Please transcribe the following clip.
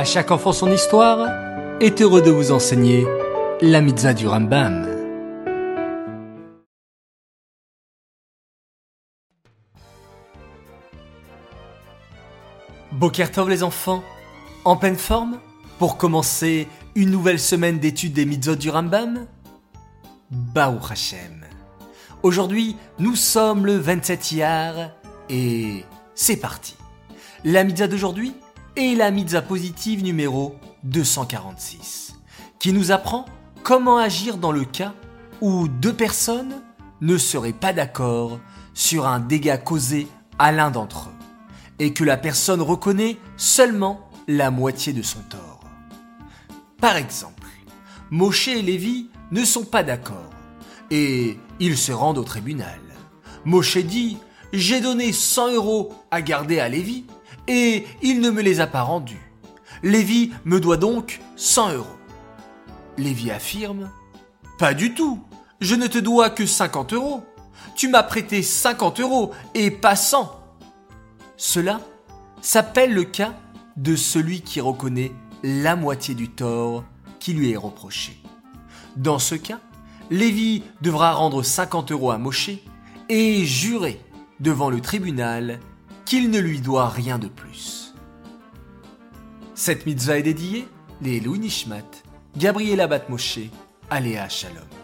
À chaque enfant son histoire est heureux de vous enseigner la mitzvah du Rambam. Bokertov les enfants, en pleine forme pour commencer une nouvelle semaine d'études des mitzvot du Rambam? Baou Hashem. Aujourd'hui, nous sommes le 27 Iyar et c'est parti. La mitzvah d'aujourd'hui est la mitzvah positive numéro 246, qui nous apprend comment agir dans le cas où deux personnes ne seraient pas d'accord sur un dégât causé à l'un d'entre eux, et que la personne reconnaît seulement la moitié de son tort. Par exemple, Moshe et Lévi ne sont pas d'accord, et ils se rendent au tribunal. Moshe dit J'ai donné 100 euros à garder à Lévi, et il ne me les a pas rendus. Lévi me doit donc 100 euros. Lévi affirme Pas du tout, je ne te dois que 50 euros. Tu m'as prêté 50 euros et pas 100. Cela s'appelle le cas de celui qui reconnaît la moitié du tort qui lui est reproché. Dans ce cas, Lévi devra rendre 50 euros à Moshe et jurer devant le tribunal qu'il ne lui doit rien de plus. Cette mitzvah est dédiée les Louis Nishmat, Gabriela Batmoshe, Aléa Shalom.